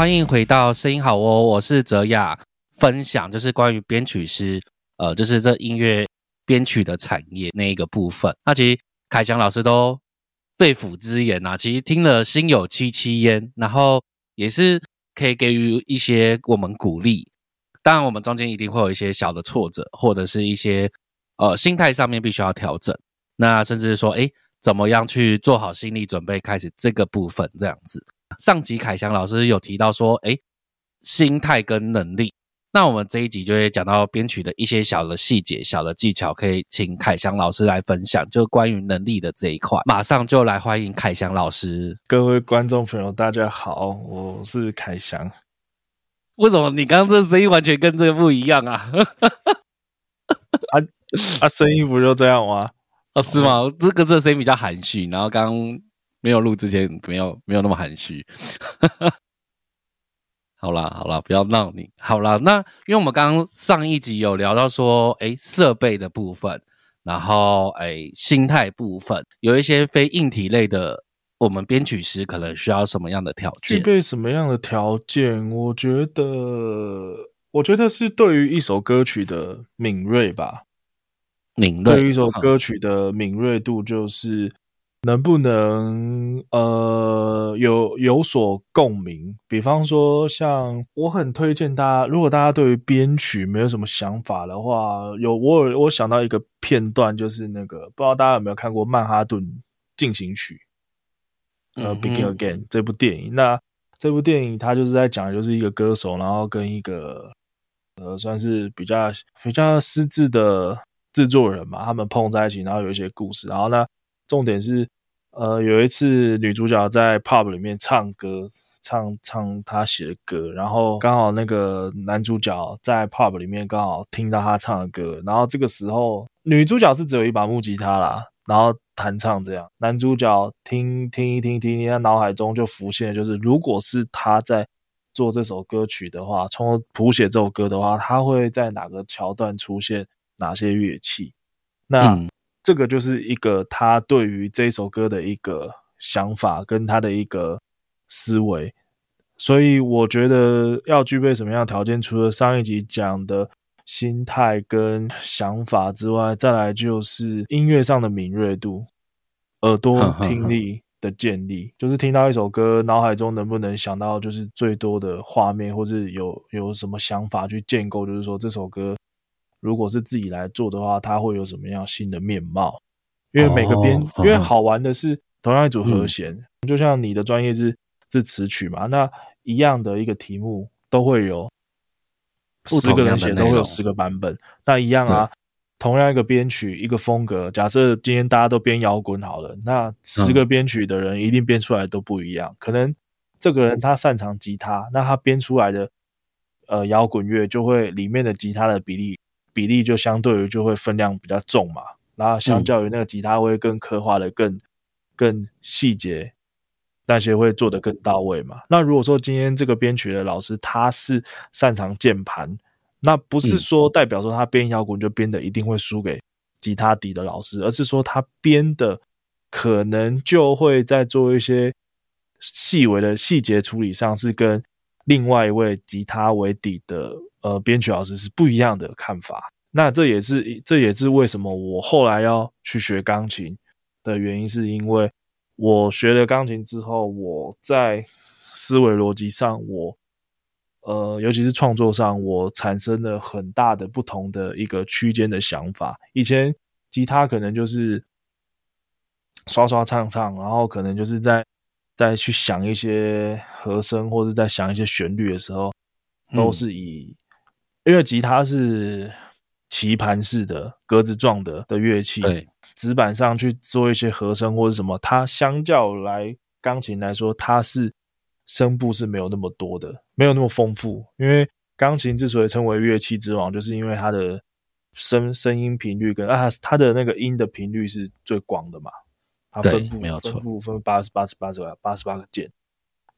欢迎回到声音好哦，我是泽雅，分享就是关于编曲师，呃，就是这音乐编曲的产业那一个部分。那其实凯翔老师都肺腑之言呐，其实听了心有戚戚焉，然后也是可以给予一些我们鼓励。当然，我们中间一定会有一些小的挫折，或者是一些呃心态上面必须要调整。那甚至是说，哎，怎么样去做好心理准备，开始这个部分这样子。上集凯翔老师有提到说，哎，心态跟能力。那我们这一集就会讲到编曲的一些小的细节、小的技巧，可以请凯翔老师来分享，就关于能力的这一块。马上就来欢迎凯翔老师。各位观众朋友，大家好，我是凯翔。为什么你刚刚这声音完全跟这个不一样啊？啊啊，声音不就这样吗？哦，是吗？这个这声音比较含蓄，然后刚没有录之前没有没有那么含蓄。好啦好啦，不要闹你。好啦，那因为我们刚刚上一集有聊到说，哎，设备的部分，然后哎，心态部分，有一些非硬体类的，我们编曲师可能需要什么样的条件？具备什么样的条件？我觉得，我觉得是对于一首歌曲的敏锐吧。敏锐，对于一首歌曲的敏锐度，就是能不能呃有有所共鸣。比方说，像我很推荐大家，如果大家对于编曲没有什么想法的话，有我有我想到一个片段，就是那个不知道大家有没有看过《曼哈顿进行曲》呃，《Begin Again》这部电影。那这部电影它就是在讲，就是一个歌手，然后跟一个呃算是比较比较失智的。制作人嘛，他们碰在一起，然后有一些故事。然后呢，重点是，呃，有一次女主角在 pub 里面唱歌，唱唱她写的歌，然后刚好那个男主角在 pub 里面刚好听到她唱的歌，然后这个时候女主角是只有一把木吉他啦，然后弹唱这样，男主角听听一听听，他脑海中就浮现，就是如果是他在做这首歌曲的话，从谱写这首歌的话，他会在哪个桥段出现？哪些乐器？那这个就是一个他对于这首歌的一个想法跟他的一个思维，所以我觉得要具备什么样的条件？除了上一集讲的心态跟想法之外，再来就是音乐上的敏锐度、耳朵听力的建立。就是听到一首歌，脑海中能不能想到就是最多的画面，或是有有什么想法去建构？就是说这首歌。如果是自己来做的话，它会有什么样新的面貌？因为每个编，因为好玩的是同样一组和弦，就像你的专业是是词曲嘛，那一样的一个题目都会有十个人写，都会有十个版本。那一样啊，同样一个编曲，一个风格。假设今天大家都编摇滚好了，那十个编曲的人一定编出来都不一样。可能这个人他擅长吉他，那他编出来的呃摇滚乐就会里面的吉他的比例。比例就相对于就会分量比较重嘛，然后相较于那个吉他会更刻画的更更细节，那些会做的更到位嘛。那如果说今天这个编曲的老师他是擅长键盘，那不是说代表说他编摇滚就编的一定会输给吉他底的老师，而是说他编的可能就会在做一些细微的细节处理上是跟另外一位吉他为底的。呃，编曲老师是不一样的看法，那这也是这也是为什么我后来要去学钢琴的原因，是因为我学了钢琴之后，我在思维逻辑上，我呃，尤其是创作上，我产生了很大的不同的一个区间的想法。以前吉他可能就是刷刷唱唱，然后可能就是在在去想一些和声，或者在想一些旋律的时候，都是以因为吉他是棋盘式的格子状的的乐器，对，纸板上去做一些和声或者什么，它相较来钢琴来说，它是声部是没有那么多的，没有那么丰富。因为钢琴之所以称为乐器之王，就是因为它的声声音频率跟啊它的那个音的频率是最广的嘛，它分布分布分八十八十八十八八十八个键。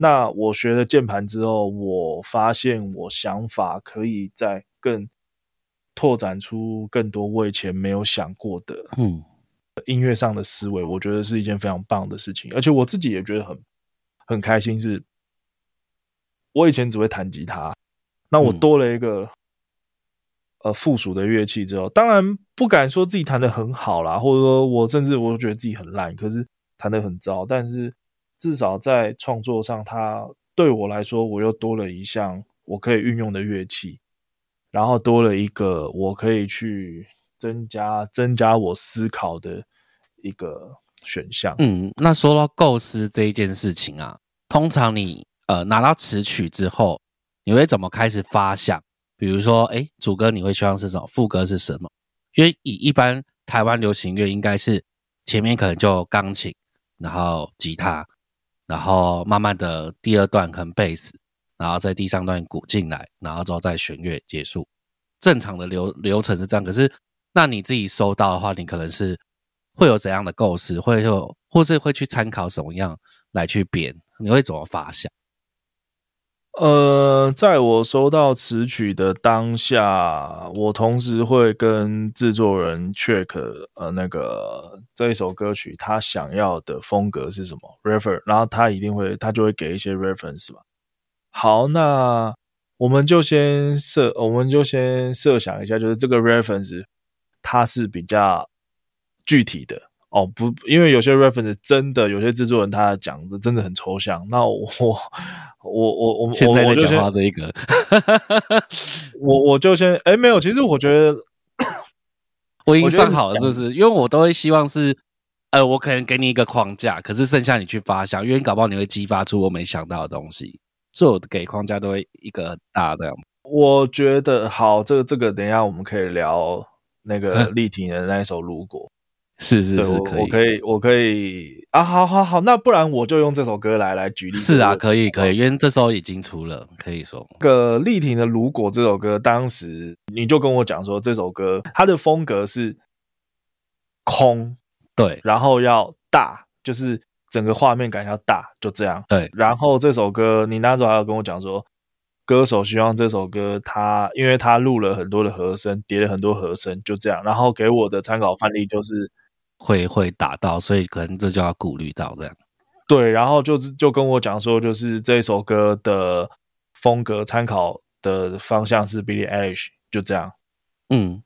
那我学了键盘之后，我发现我想法可以在更拓展出更多我以前没有想过的，嗯，音乐上的思维，我觉得是一件非常棒的事情，而且我自己也觉得很很开心，是我以前只会弹吉他，那我嗯。多了一个、呃附属的乐器之后，当然不敢说自己弹的很好啦，或者说我甚至我觉得自己很烂，可是弹的很糟，但是至少在创作上，它对我来说，我又多了一项我可以运用的乐器，然后多了一个我可以去增加增加我思考的一个选项。嗯，那说到构思这一件事情啊，通常你呃拿到词曲之后，你会怎么开始发想？比如说，哎，主歌你会希望是什么？副歌是什么？因为以一般台湾流行乐，应该是前面可能就钢琴，然后吉他，然后慢慢的第二段可能贝斯，然后在第三段鼓进来，然后之后再弦乐结束。正常的流流程是这样，可是那你自己收到的话，你可能是会有怎样的构思，会有或是会去参考什么样来去编？你会怎么发想？呃，在我收到词曲的当下，我同时会跟制作人 check 呃那个这一首歌曲他想要的风格是什么 refer，然后他一定会他就会给一些 reference 嘛。好，那我们就先设我们就先设想一下，就是这个 reference 它是比较具体的哦，不，因为有些 reference 真的有些制作人他讲的真的很抽象，那我我我我现在在讲话这一个，我我就先哎没有，其实我觉得我已经算好了，是不是？因为我都会希望是，呃，我可能给你一个框架，可是剩下你去发想，因为你搞不好你会激发出我没想到的东西，所以我给框架都会一个很大这样。我觉得好，这个这个等一下我们可以聊那个嗯丽婷的那一首《如果》。是是是，我可以，我可以，我可以啊，好好好，那不然我就用这首歌来来举例。是啊，可以可以，因为这时候已经出了，可以说，个丽婷的《如果》这首歌，当时你就跟我讲说，这首歌它的风格是空，对然后要大，就是整个画面感要大，就这样。对，然后这首歌，你那时候还有跟我讲说，歌手希望这首歌他，因为他录了很多的和声，叠了很多和声，就这样。然后给我的参考范例就是，会会打到，所以可能这就要顾虑到这样。对，然后就是就跟我讲说，就是这首歌的风格参考的方向是 Billie Eilish，就这样。嗯，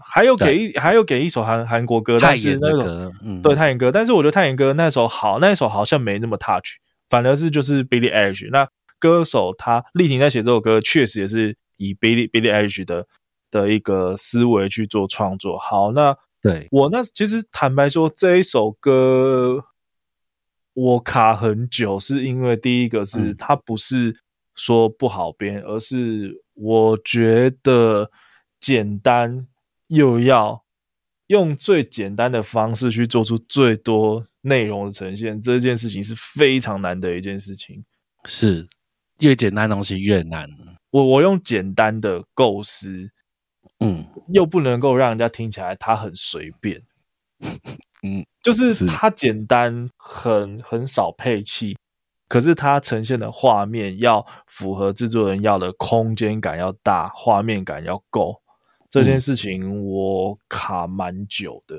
还有给一还有给一首韩韩国歌，太但是严那首的歌，嗯，对泰妍歌，但是我觉得泰妍歌那首好，那首好像没那么 touch，反而是就是 Billie Eilish。那歌手他丽婷在写这首歌，确实也是以 Billie Billie Eilish 的的一个思维去做创作。好，那对，我那其实坦白说，这一首歌我卡很久，是因为第一个是嗯它不是说不好编，而是我觉得简单又要用最简单的方式去做出最多内容的呈现，这件事情是非常难的一件事情。是越简单的东西越难。我我用简单的构思，嗯，又不能够让人家听起来他很随便，嗯，就是。是它简单，很很少配器，可是它呈现的画面要符合制作人要的空间感要大，画面感要够，这件嗯事情我卡蛮久的。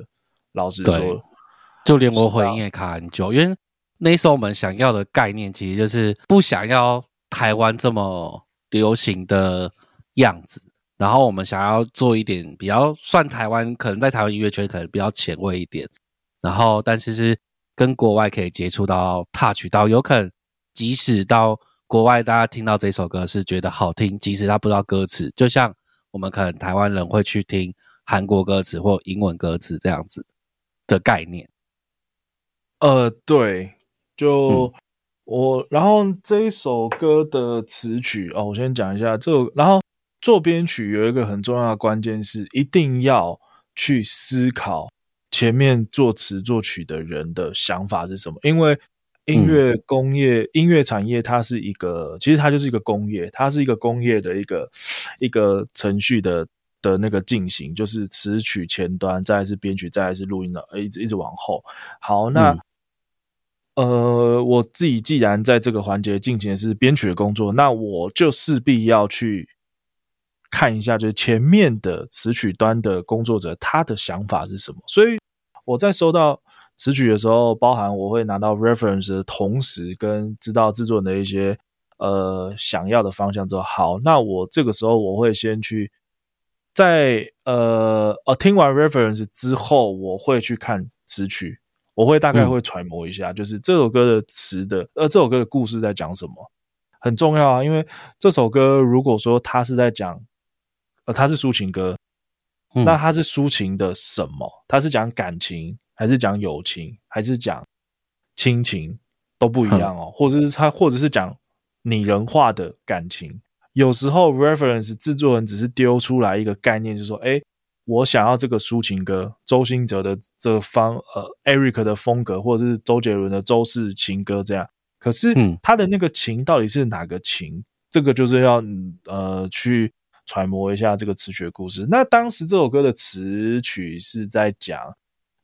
老实说，就连我回应也卡很久，因为那时候我们想要的概念其实就是不想要台湾这么流行的样子，然后我们想要做一点比较算台湾，可能在台湾音乐圈可能比较前卫一点，然后但是是跟国外可以接触到 touch 到，有可能即使到国外大家听到这首歌是觉得好听，即使他不知道歌词，就像我们可能台湾人会去听韩国歌词或英文歌词这样子的概念。呃，对，就、我，然后这一首歌的词曲哦，我先讲一下这首，然后做编曲有一个很重要的关键是，一定要去思考前面作词作曲的人的想法是什么，因为音乐工业、音乐产业它是一个，其实它就是一个工业，它是一个工业的一个一个程序的。的那个进行就是词曲前端，再来是编曲，再来是录音的，一直一直往后。好，那、嗯呃，我自己既然在这个环节进行的是编曲的工作，那我就势必要去看一下，就是前面的词曲端的工作者他的想法是什么。所以我在收到词曲的时候，包含我会拿到 reference 的同时，跟知道制作人的一些呃想要的方向之后，好，那我这个时候我会先去在呃呃听完 reference 之后，我会去看词曲，我会大概会揣摩一下，就是这首歌的词的呃这首歌的故事在讲什么，很重要啊，因为这首歌如果说它是在讲呃它是抒情歌。那它是抒情的什么？它是讲感情，还是讲友情，还是讲亲情，都不一样哦。或者是他，或者是讲拟人化的感情。有时候 reference 制作人只是丢出来一个概念，就是说，哎，我想要这个抒情歌，周兴哲的这方，呃，Eric 的风格，或者是周杰伦的周氏情歌这样。可是他的那个情到底是哪个情？这个就是要呃去。揣摩一下这个词曲的故事。那当时这首歌的词曲是在讲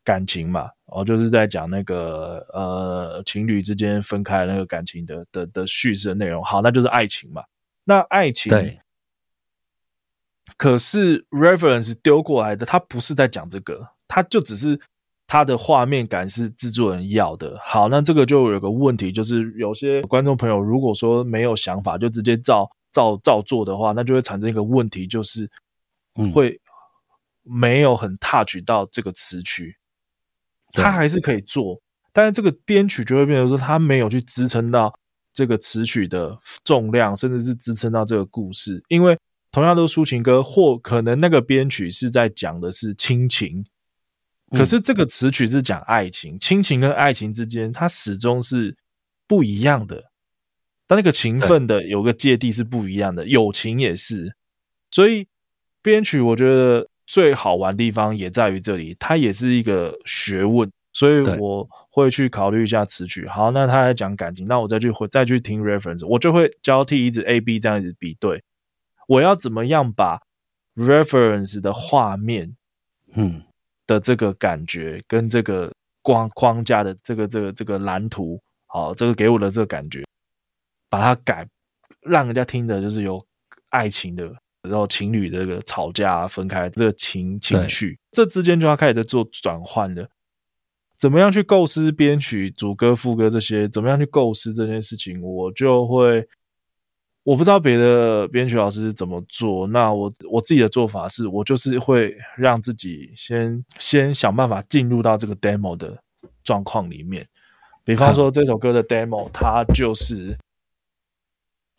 感情嘛？哦，就是在讲那个呃情侣之间分开那个感情的的的叙事的内容。好，那就是爱情嘛。那爱情对，可是 reference 丢过来的，他不是在讲这个，他就只是他的画面感是制作人要的。好，那这个就有个问题，就是有些观众朋友如果说没有想法，就直接照。照照做的话，那就会产生一个问题，就是会没有很 touch 到这个词曲，它还是可以做，但是这个编曲就会变成说，它没有去支撑到这个词曲的重量，甚至是支撑到这个故事。因为同样都是抒情歌，或可能那个编曲是在讲的是亲情，可是这个词曲是讲爱情，亲情跟爱情之间，它始终是不一样的。但那个情分的有个芥蒂是不一样的，友情也是，所以编曲我觉得最好玩的地方也在于这里，它也是一个学问，所以我会去考虑一下词曲。好，那他在讲感情，那我再去回再去听 reference，我就会交替一直 A B 这样子比对，我要怎么样把 reference 的画面，嗯的这个感觉跟这个框框架的这个这个这个蓝图，好，这个给我的这个感觉。把它改，让人家听的就是有爱情的，然后情侣的这个吵架分开这个情情绪，这之间就要开始在做转换了。怎么样去构思编曲、主歌、副歌这些？怎么样去构思这件事情？我就会，我不知道别的编曲老师怎么做。那我我自己的做法是，我就是会让自己先先想办法进入到这个 demo 的状况里面。比方说这首歌的 demo，它就是。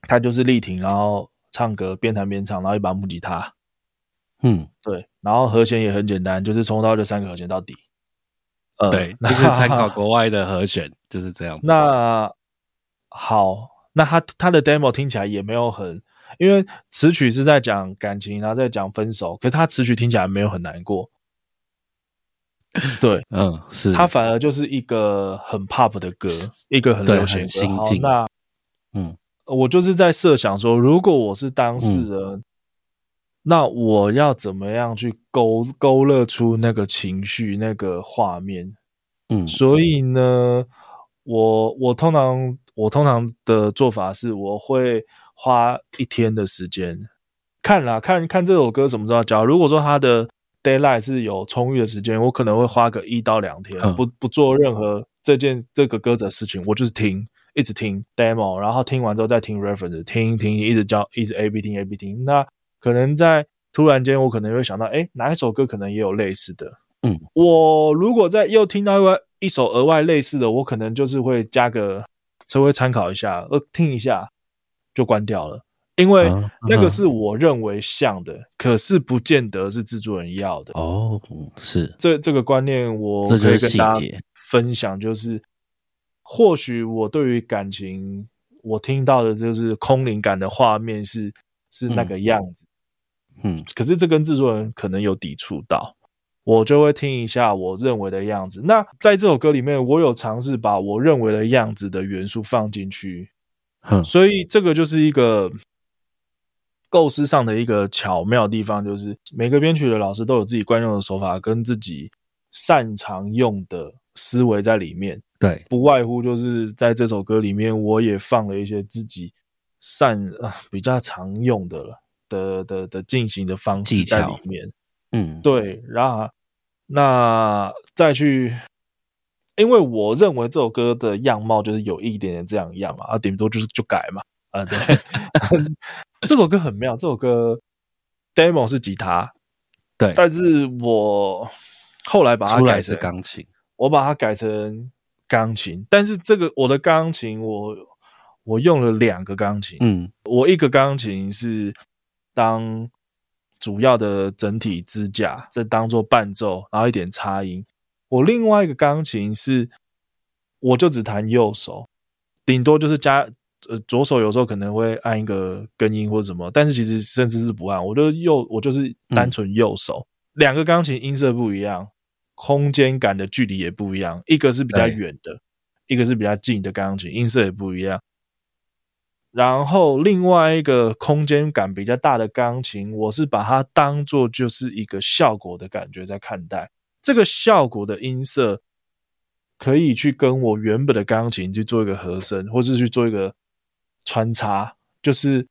他就是力挺，然后唱歌边弹边唱，然后一把木吉他，嗯，对，然后和弦也很简单，就是从头到就三个和弦到底。呃，对，就是参考国外的和弦，就是这样。那好，那他他的 demo 听起来也没有很，因为词曲是在讲感情，然后在讲分手，可是他词曲听起来没有很难过。对，嗯，是，他反而就是一个很 pop 的歌，一个很流行歌。那，嗯。我就是在设想说，如果我是当事人，那我要怎么样去勾勾勒出那个情绪、那个画面？嗯，所以呢，我我通常我通常的做法是，我会花一天的时间看啦，看看这首歌什么时候交。如果说他的 d a y l i g h t 是有充裕的时间，我可能会花个一到两天，不不做任何这件这个歌的事情，我就是听。一直听 demo，然后听完之后再听 reference，听听一直教，一直 A B 听 A B 听。那可能在突然间，我可能会想到，哎，哪一首歌可能也有类似的？嗯，我如果在又听到外一首额外类似的，我可能就是会加个稍微参考一下，呃，听一下就关掉了，因为那个是我认为像的，可是不见得是制作人要的。哦，是这这个观念，我可以跟大家分享，就是。或许我对于感情，我听到的就是空灵感的画面是是那个样子，嗯，可是这跟制作人可能有抵触到，我就会听一下我认为的样子。那在这首歌里面，我有尝试把我认为的样子的元素放进去，所以这个就是一个构思上的一个巧妙地方，就是每个编曲的老师都有自己惯用的手法跟自己擅长用的思维在里面。对，不外乎就是在这首歌里面，我也放了一些自己善啊比较常用的了的的的进行的方式在里面。嗯，对，然后那再去，因为我认为这首歌的样貌就是有一点点这样样嘛，啊，顶多就是就改嘛。啊，对，这首歌很妙，这首歌 demo 是吉他，对，但是我后来把它改成钢琴，我把它改成钢琴，但是这个我的钢琴我我用了两个钢琴，嗯，我一个钢琴是当主要的整体支架，这当做伴奏，然后一点插音。我另外一个钢琴是，我就只弹右手，顶多就是加呃左手有时候可能会按一个根音或者什么，但是其实甚至是不按，我就右我就是单纯右手。两个钢琴音色不一样，空间感的距离也不一样，一个是比较远的，一个是比较近的钢琴，音色也不一样。然后另外一个空间感比较大的钢琴，我是把它当做就是一个效果的感觉在看待。这个效果的音色可以去跟我原本的钢琴去做一个和声，或是去做一个穿插。就是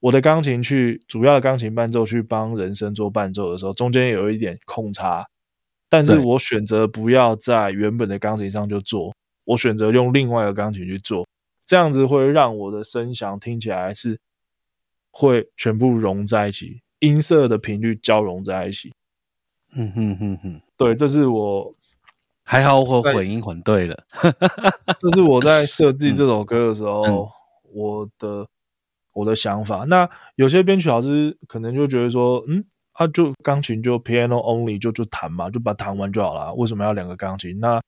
我的钢琴去主要的钢琴伴奏去帮人声做伴奏的时候，中间有一点空差，但是我选择不要在原本的钢琴上就做，我选择用另外一个钢琴去做，这样子会让我的声响听起来是会全部融在一起，音色的频率交融在一起。嗯哼哼哼，对，这是我 还好我混音混对了，这是我在。设计这首歌的时候我的我的想法。那有些编曲老师可能就觉得说，嗯，他就钢琴就 piano only 就就弹嘛，就把弹完就好了，为什么要两个钢琴？那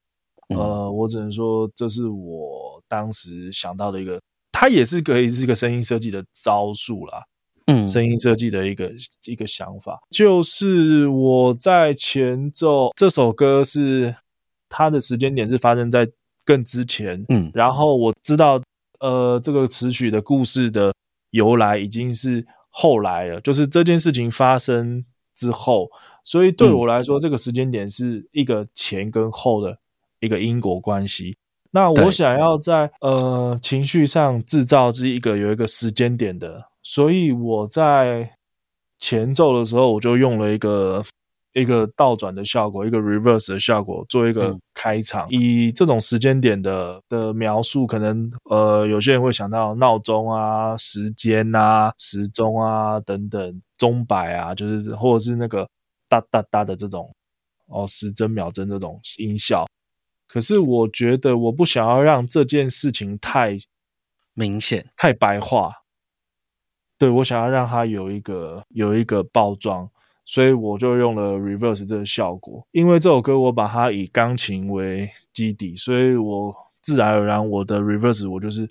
呃，我只能说这是我当时想到的一个，它也是可以是一个声音设计的招数啦。嗯，声音设计的一个一个想法，就是我在前奏这首歌是它的时间点是发生在更之前，嗯，然后我知道，呃，这个词曲的故事的由来已经是后来了，就是这件事情发生之后，所以对我来说，这个时间点是一个前跟后的一个因果关系。那我想要在呃情绪上制造这一个有一个时间点的。所以我在前奏的时候，我就用了一个一个倒转的效果，一个 reverse 的效果，做一个开场。以这种时间点的的描述，可能呃有些人会想到闹钟啊、时间啊、时钟啊等等钟摆啊，就是或者是那个哒哒哒的这种哦时针秒针这种音效。可是我觉得我不想要让这件事情太明显、太白话。对我想要让它有一个有一个爆撞，所以我就用了 reverse 这个效果。因为这首歌我把它以钢琴为基底，所以我自然而然我的 reverse 我就是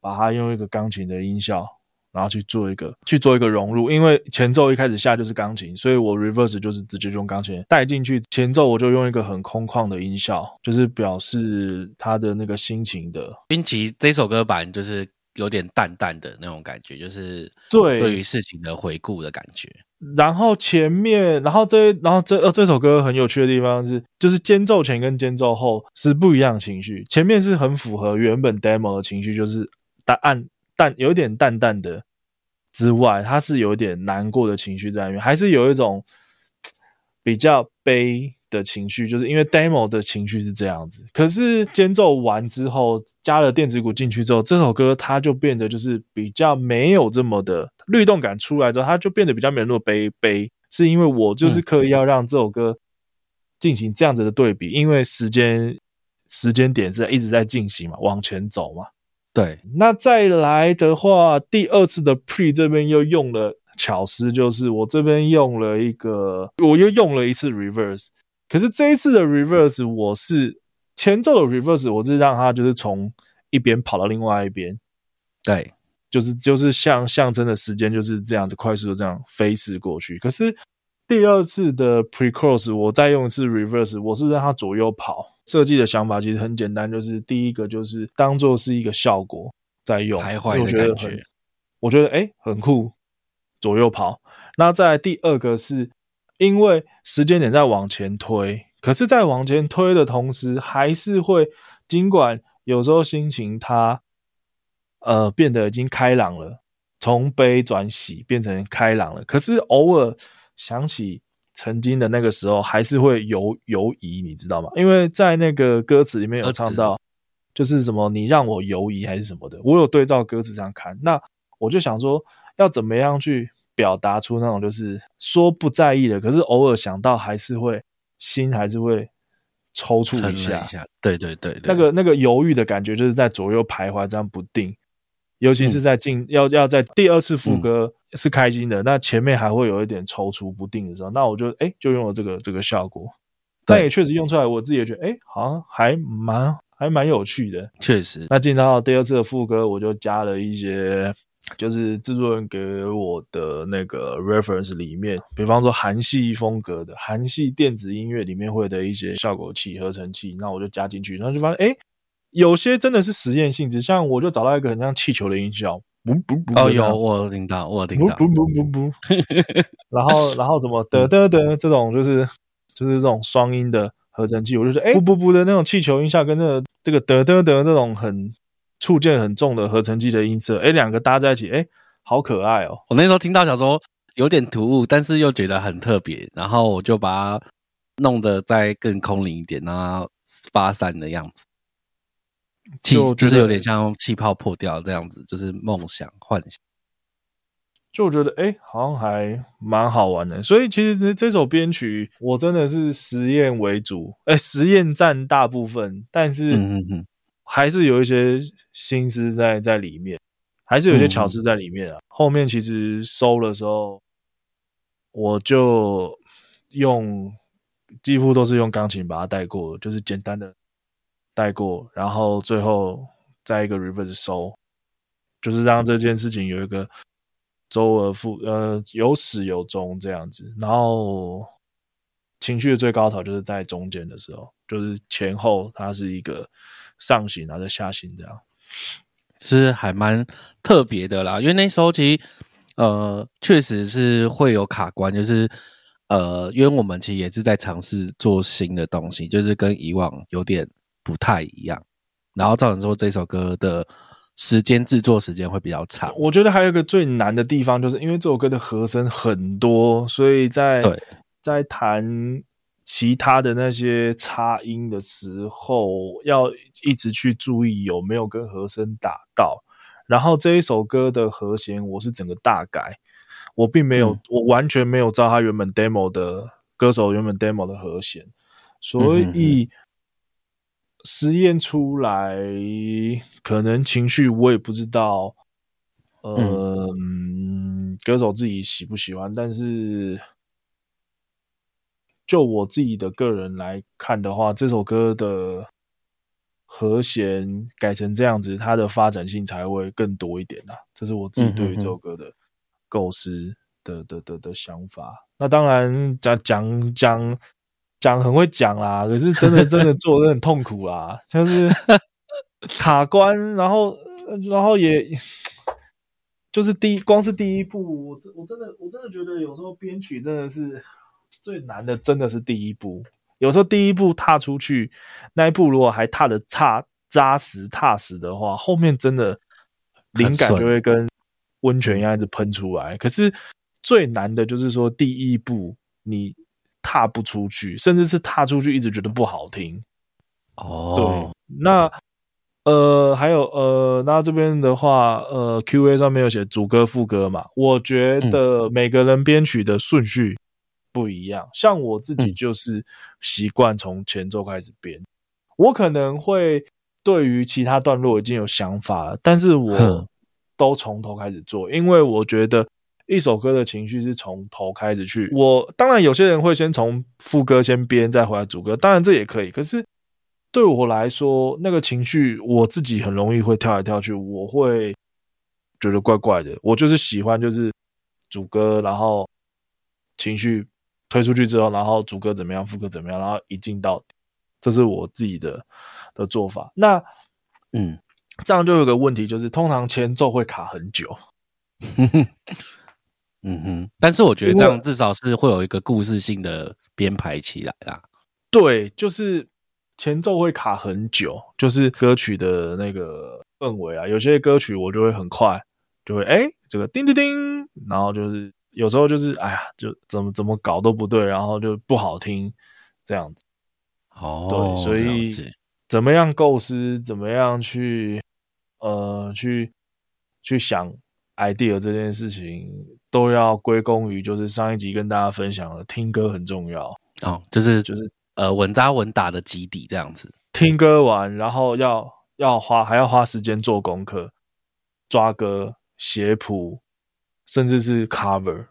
把它用一个钢琴的音效，然后去做一个去做一个融入。因为前奏一开始下就是钢琴，所以我 reverse 就是直接用钢琴带进去。前奏我就用一个很空旷的音效，就是表示他的那个心情的。滨崎这首歌版就是。有点淡淡的那种感觉，就是对对于事情的回顾的感觉。然后前面，然后这，然后这呃这首歌很有趣的地方是，就是间奏前跟间奏后是不一样的情绪。前面是很符合原本 demo 的情绪，就是淡暗淡有点淡淡的之外，它是有点难过的情绪在里面，还是有一种比较悲。的情绪就是因为 demo 的情绪是这样子，可是间奏完之后加了电子鼓进去之后，这首歌它就变得就是比较没有这么的律动感出来之后，它就变得比较没有那么悲悲，是因为我就是刻意要让这首歌进行这样子的对比，因为时间时间点是一直在进行嘛，往前走嘛。对，那再来的话，第二次的 pre 这边又用了巧思，就是我这边用了一个，我又用了一次 reverse。可是这一次的 reverse，我是前奏的 reverse，我是让它就是从一边跑到另外一边，对，就是就是像象征的时间就是这样子快速的这样飞逝过去。可是第二次的 pre cross，我再用一次 reverse，我是让它左右跑。设计的想法其实很简单，就是第一个就是当做是一个效果在用，徘徊的感觉，我觉得哎很酷，左右跑。那在第二个是。因为时间点在往前推，可是，在往前推的同时，还是会尽管有时候心情它呃变得已经开朗了，从悲转喜变成开朗了，可是偶尔想起曾经的那个时候，还是会犹犹疑，你知道吗？因为在那个歌词里面有唱到就是什么你让我犹疑还是什么的，我有对照歌词上看，那我就想说要怎么样去表达出那种就是说不在意的，可是偶尔想到还是会心还是会抽搐一下，了一下，对对对对，那个那个犹豫的感觉，就是在左右徘徊，这样不定。尤其是在进、要要在第二次副歌是开心的，那前面还会有一点踌躇不定的时候，那我就哎就用了这个这个效果，但也确实用出来，我自己也觉得哎好像还蛮还蛮有趣的。确实，那进到第二次的副歌，我就加了一些，就是制作人给我的那个 reference 里面，比方说韩系风格的韩系电子音乐里面会的一些效果器、合成器，那我就加进去，然后就发现，哎，有些真的是实验性质，像我就找到一个很像气球的音效，不不不，哦，有我有听到，我听到，不不不不。不，然后然后怎么 得得得这种就是就是这种双音的合成器，我就说，哎，不不不的那种气球音效跟这个这个得得得这种很触键很重的合成器的音色，哎，两个搭在一起，哎，好可爱哦！我那时候听到想说有点突兀，但是又觉得很特别，然后我就把它弄得再更空灵一点，然后发散的样子，气就就是有点像气泡破掉这样子，就是梦想幻想。就觉得哎，好像还蛮好玩的。所以其实这这首编曲我真的是实验为主，哎，实验占大部分，但是嗯嗯嗯，还是有一些心思在在里面，还是有一些巧思在里面啊。后面其实收的时候，我就用几乎都是用钢琴把它带过，就是简单的带过，然后最后再一个 reverse 收，就是让这件事情有一个周而复呃有始有终这样子。然后情绪的最高潮就是在中间的时候，就是前后它是一个上行然后再下行这样。是还蛮特别的啦，因为那时候其实呃确实是会有卡关，就是呃因为我们其实也是在尝试做新的东西，就是跟以往有点不太一样，然后造成说这首歌的时间制作时间会比较长。我觉得还有一个最难的地方，就是因为这首歌的和声很多，所以在在弹其他的那些插音的时候，要一直去注意有没有跟和声打到。然后这一首歌的和弦，我是整个大改，我并没有，嗯。我完全没有照他原本 demo 的歌手原本 demo 的和弦，所嗯以实验出来可能情绪我也不知道，呃，嗯歌手自己喜不喜欢，但是就我自己的个人来看的话，这首歌的和弦改成这样子，它的发展性才会更多一点啊。这是我自己对于这首歌的构思的的的的想法。那当然讲讲讲讲很会讲啦，可是真的真的做的很痛苦啦，就是 卡关，然后然后也就是第一，光是第一步，我真我真的我真的觉得有时候编曲真的是最难的，真的是第一步。有时候第一步踏出去，那一步如果还踏的差扎实踏实的话，后面真的灵感就会跟温泉一样一直喷出来。可是最难的就是说第一步你踏不出去，甚至是踏出去一直觉得不好听。哦，那呃，还有呃，那这边的话，呃，Q&A 上面有写主歌副歌嘛？我觉得每个人编曲的顺序不一样，像我自己嗯就是习惯从前奏开始编，我可能会对于其他段落已经有想法了，但是我都从头开始做，因为我觉得一首歌的情绪是从头开始去。我当然有些人会先从副歌先编，再回来主歌，当然这也可以，可是。对我来说，那个情绪我自己很容易会跳来跳去，我会觉得怪怪的。我就是喜欢就是主歌，然后情绪推出去之后，然后主歌怎么样，副歌怎么样，然后一进到底，这是我自己的的做法。那嗯，这样就有个问题，就是通常前奏会卡很久。嗯哼，但是我觉得这样至少是会有一个故事性的编排起来啦。对，就是前奏会卡很久，就是歌曲的那个氛围啊。有些歌曲我就会很快，就会哎这个叮叮叮，然后就是有时候就是哎呀，就怎么怎么搞都不对，然后就不好听这样子。哦，对，所以怎么样构思，怎么样去呃去去想 idea 这件事情，都要归功于就是上一集跟大家分享的听歌很重要哦，就是就是呃稳扎稳打的基底这样子。听歌完，然后要要花还要花时间做功课，抓歌、写谱，甚至是 cover。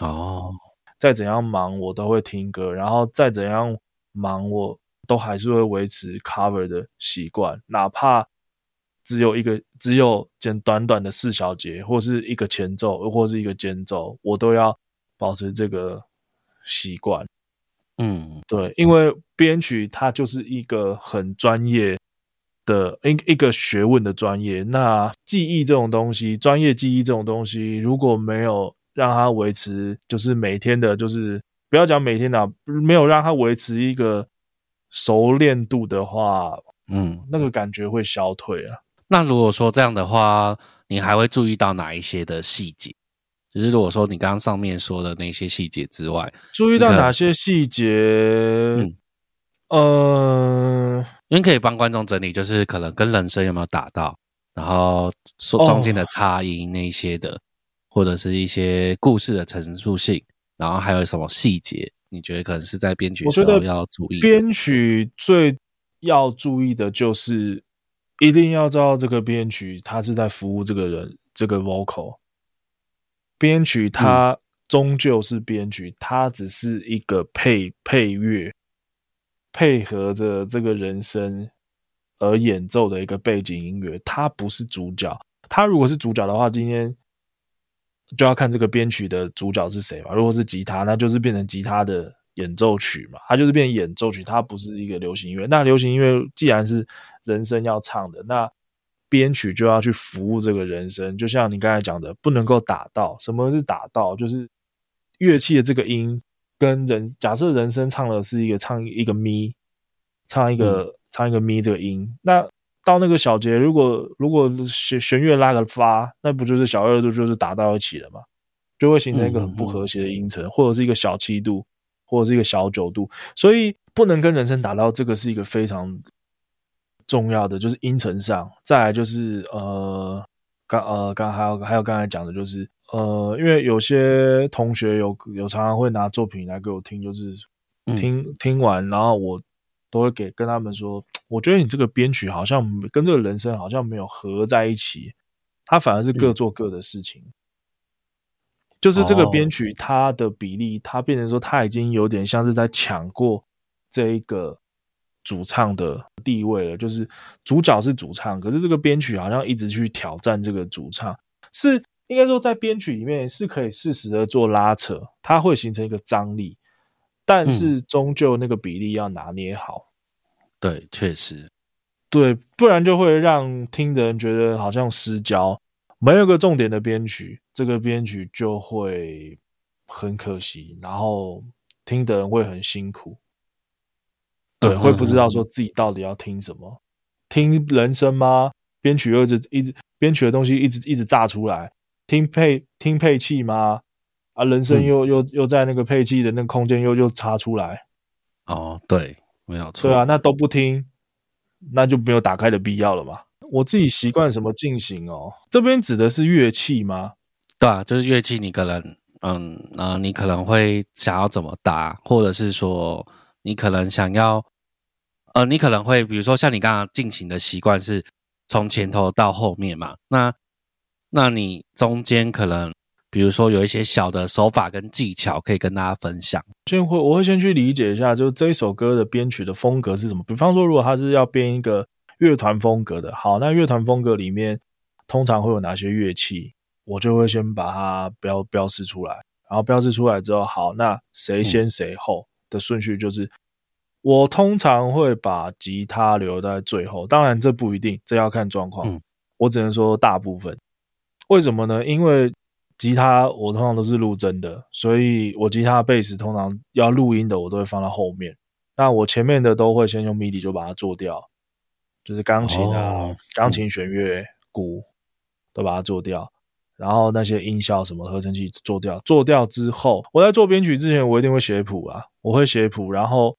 哦，再怎样忙，我都会听歌，然后再怎样忙，我都还是会维持 cover 的习惯，哪怕只有一个只有简短短的四小节，或是一个前奏，或是一个间奏，我都要保持这个习惯。嗯，对，因为编曲它就是一个很专业的一一个学问的专业。那记忆这种东西，专业记忆这种东西，如果没有让它维持，就是每天的，就是不要讲每天的，没有让它维持一个熟练度的话，嗯，那个感觉会消退啊。那如果说这样的话，你还会注意到哪一些的细节？就是如果说你刚刚上面说的那些细节之外，注意到哪些细节？嗯，呃，因为可以帮观众整理，就是可能跟人声有没有打到，然后说中间的差音那些的，或者是一些故事的陈述性，然后还有什么细节，你觉得可能是在编曲时候要注意？编曲最要注意的就是一定要知道这个编曲，它是在服务这个人，这个 vocal。编曲它终究是编曲，它只是一个配配乐，配合着这个人声而演奏的一个背景音乐，它不是主角。它如果是主角的话，今天就要看这个编曲的主角是谁嘛。如果是吉他，那就是变成吉他的演奏曲嘛，它就是变演奏曲，它不是一个流行音乐。那流行音乐既然是人声要唱的，那编曲就要去服务这个人声，就像你刚才讲的，不能够打到。什么是打到？就是乐器的这个音跟人，假设人声唱的是一个唱一个咪，唱一个唱一个咪这个音，那到那个小节，如果如果弦弦乐拉个发，那不就是小二度就是打到一起了吗？就会形成一个很不和谐的音程，或者是一个小七度，或者是一个小九度，所以不能跟人声打到。这个是一个非常。重要的就是音程上，再来就是呃，刚呃刚还有还有刚才讲的就是呃，因为有些同学有有常常会拿作品来给我听，就是听听完，然后我都会给跟他们说，我觉得你这个编曲好像跟这个人生好像没有合在一起，他反而是各做各的事情，就是这个编曲它的比例，它变成说它已经有点像是在抢过这一个。主唱的地位了，就是主角是主唱，可是这个编曲好像一直去挑战这个主唱，是应该说在编曲里面是可以适时的做拉扯，它会形成一个张力，但是终究那个比例要拿捏好。对，确实，对，不然就会让听的人觉得好像失焦，没有个重点的编曲，这个编曲就会很可惜，然后听的人会很辛苦。对，会不知道说自己到底要听什么，听人声吗？编曲又一直一直编曲的东西一直一直炸出来，听配听配器吗？啊，人声又又又在那个配器的那个空间又又插出来。哦，对，没有错。对啊，那都不听，那就没有打开的必要了嘛。我自己习惯什么进行哦？这边指的是乐器吗？对啊，就是乐器，你可能嗯呃，你可能会想要怎么搭，或者是说你可能想要。呃，你可能会比如说像你刚刚进行的习惯是从前头到后面嘛？那那你中间可能比如说有一些小的手法跟技巧可以跟大家分享。先会我会先去理解一下，就是这一首歌的编曲的风格是什么。比方说，如果他是要编一个乐团风格的，好，那乐团风格里面通常会有哪些乐器？我就会先把它标标示出来，然后标示出来之后，好，那谁先谁后的顺序就是。我通常会把吉他留在最后，当然这不一定，这要看状况。我只能说大部分。为什么呢？因为吉他我通常都是录真的，所以我吉他贝斯通常要录音的，我都会放到后面。那我前面的都会先用 MIDI 就把它做掉，就是钢琴啊、钢琴弦乐、鼓都把它做掉，然后那些音效什么合成器做掉。做掉之后，我在做编曲之前，我一定会写谱啊，我会写谱，然后。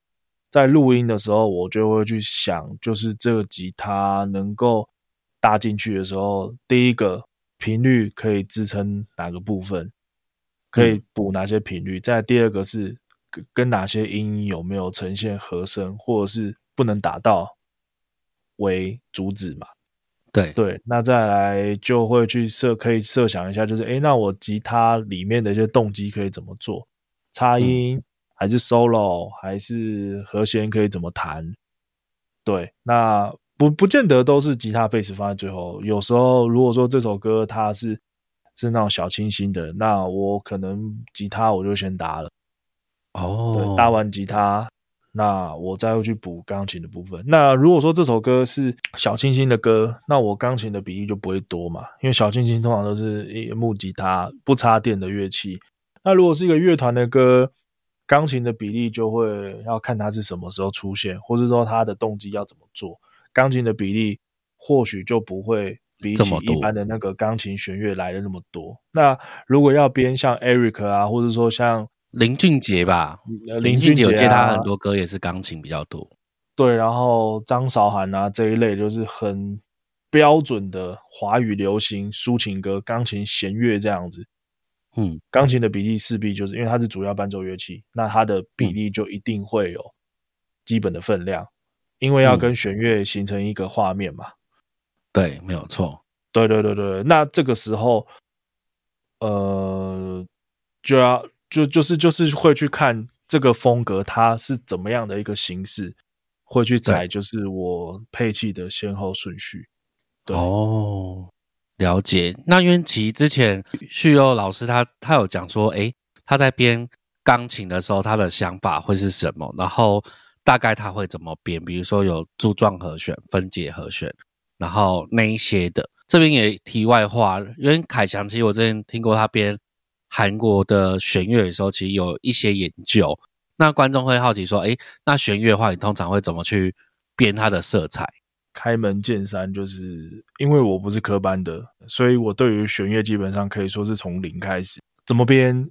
在录音的时候，我就会去想，就是这个吉他能够搭进去的时候，第一个频率可以支撑哪个部分，可以补哪些频率；再第二个是跟跟哪些音有没有呈现和声，或者是不能达到为主旨嘛？对对，那再来就会去设，可以设想一下，就是诶，那我吉他里面的一些动机可以怎么做？插音还是 solo，还是和弦可以怎么弹？对，那不不见得都是吉他贝斯放在最后，有时候如果说这首歌它是是那种小清新的，那我可能吉他我就先搭了，哦，对，搭完吉他。那我再会去补钢琴的部分。那如果说这首歌是小清新的歌，那我钢琴的比例就不会多嘛，因为小清新通常都是木吉他不插电的乐器。那如果是一个乐团的歌，钢琴的比例就会要看它是什么时候出现，或者说它的动机要怎么做，钢琴的比例或许就不会比起一般的那个钢琴弦乐来的那么多。那如果要编像 Eric 啊，或者说像林俊杰吧，林俊杰我接他很多歌也是钢琴比较多。对，然后张韶涵啊这一类就是很标准的华语流行抒情歌，钢琴弦乐这样子。嗯，钢琴的比例势必就是因为它是主要伴奏乐器，那它的比例就一定会有基本的分量，因为要跟弦乐形成一个画面嘛。对，没有错。对对对对，那这个时候，呃，就要。就就是就是会去看这个风格，它是怎么样的一个形式，会去踩就是我配器的先后顺序。哦，了解。那因为其之前旭佑老师他他有讲说，诶，他在编钢琴的时候，他的想法会是什么？然后大概他会怎么编？比如说有柱状和弦、分解和弦，然后那一些的。这边也题外话，因为凯翔其实我之前听过他编。韩国的弦乐的时候，其实有一些研究。那观众会好奇说：“诶，那弦乐的话，你通常会怎么去编它的色彩？”开门见山，就是因为我不是科班的，所以我对于弦乐基本上可以说是从零开始。怎么编？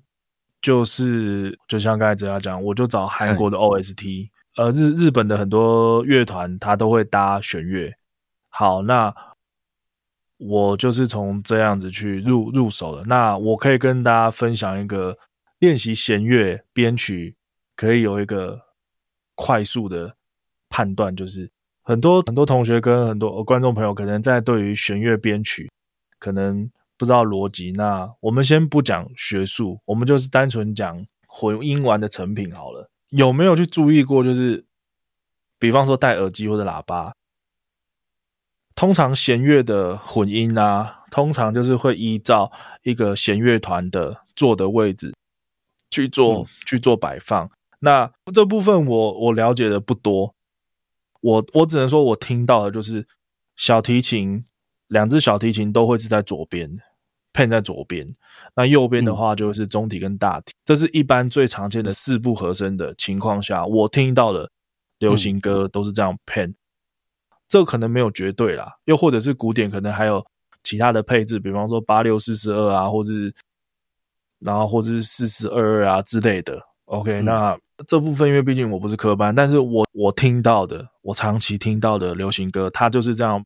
就是就像刚才泽亚讲，我就找韩国的 OST，呃，日日本的很多乐团，他都会搭弦乐。好，那。我就是从这样子去入入手的。那我可以跟大家分享一个练习弦乐编曲，可以有一个快速的判断，就是很多很多同学跟很多观众朋友可能在对于弦乐编曲可能不知道逻辑。那我们先不讲学术，我们就是单纯讲混音完的成品好了。有没有去注意过？就是比方说戴耳机或者喇叭。通常弦乐的混音啊，通常就是会依照一个弦乐团的坐的位置去做去做摆放。那这部分我我了解的不多，我我只能说我听到的就是小提琴两只小提琴都会是在左边配在左边，那右边的话就是中体跟大提。这是一般最常见的四部和声的情况下，我听到的流行歌都是这样配。这可能没有绝对啦，又或者是古典，可能还有其他的配置，比方说八六四十二啊，或者然后或者是四十二二啊之类的。OK，那这部分因为毕竟我不是科班，但是我我听到的，我长期听到的流行歌，它就是这样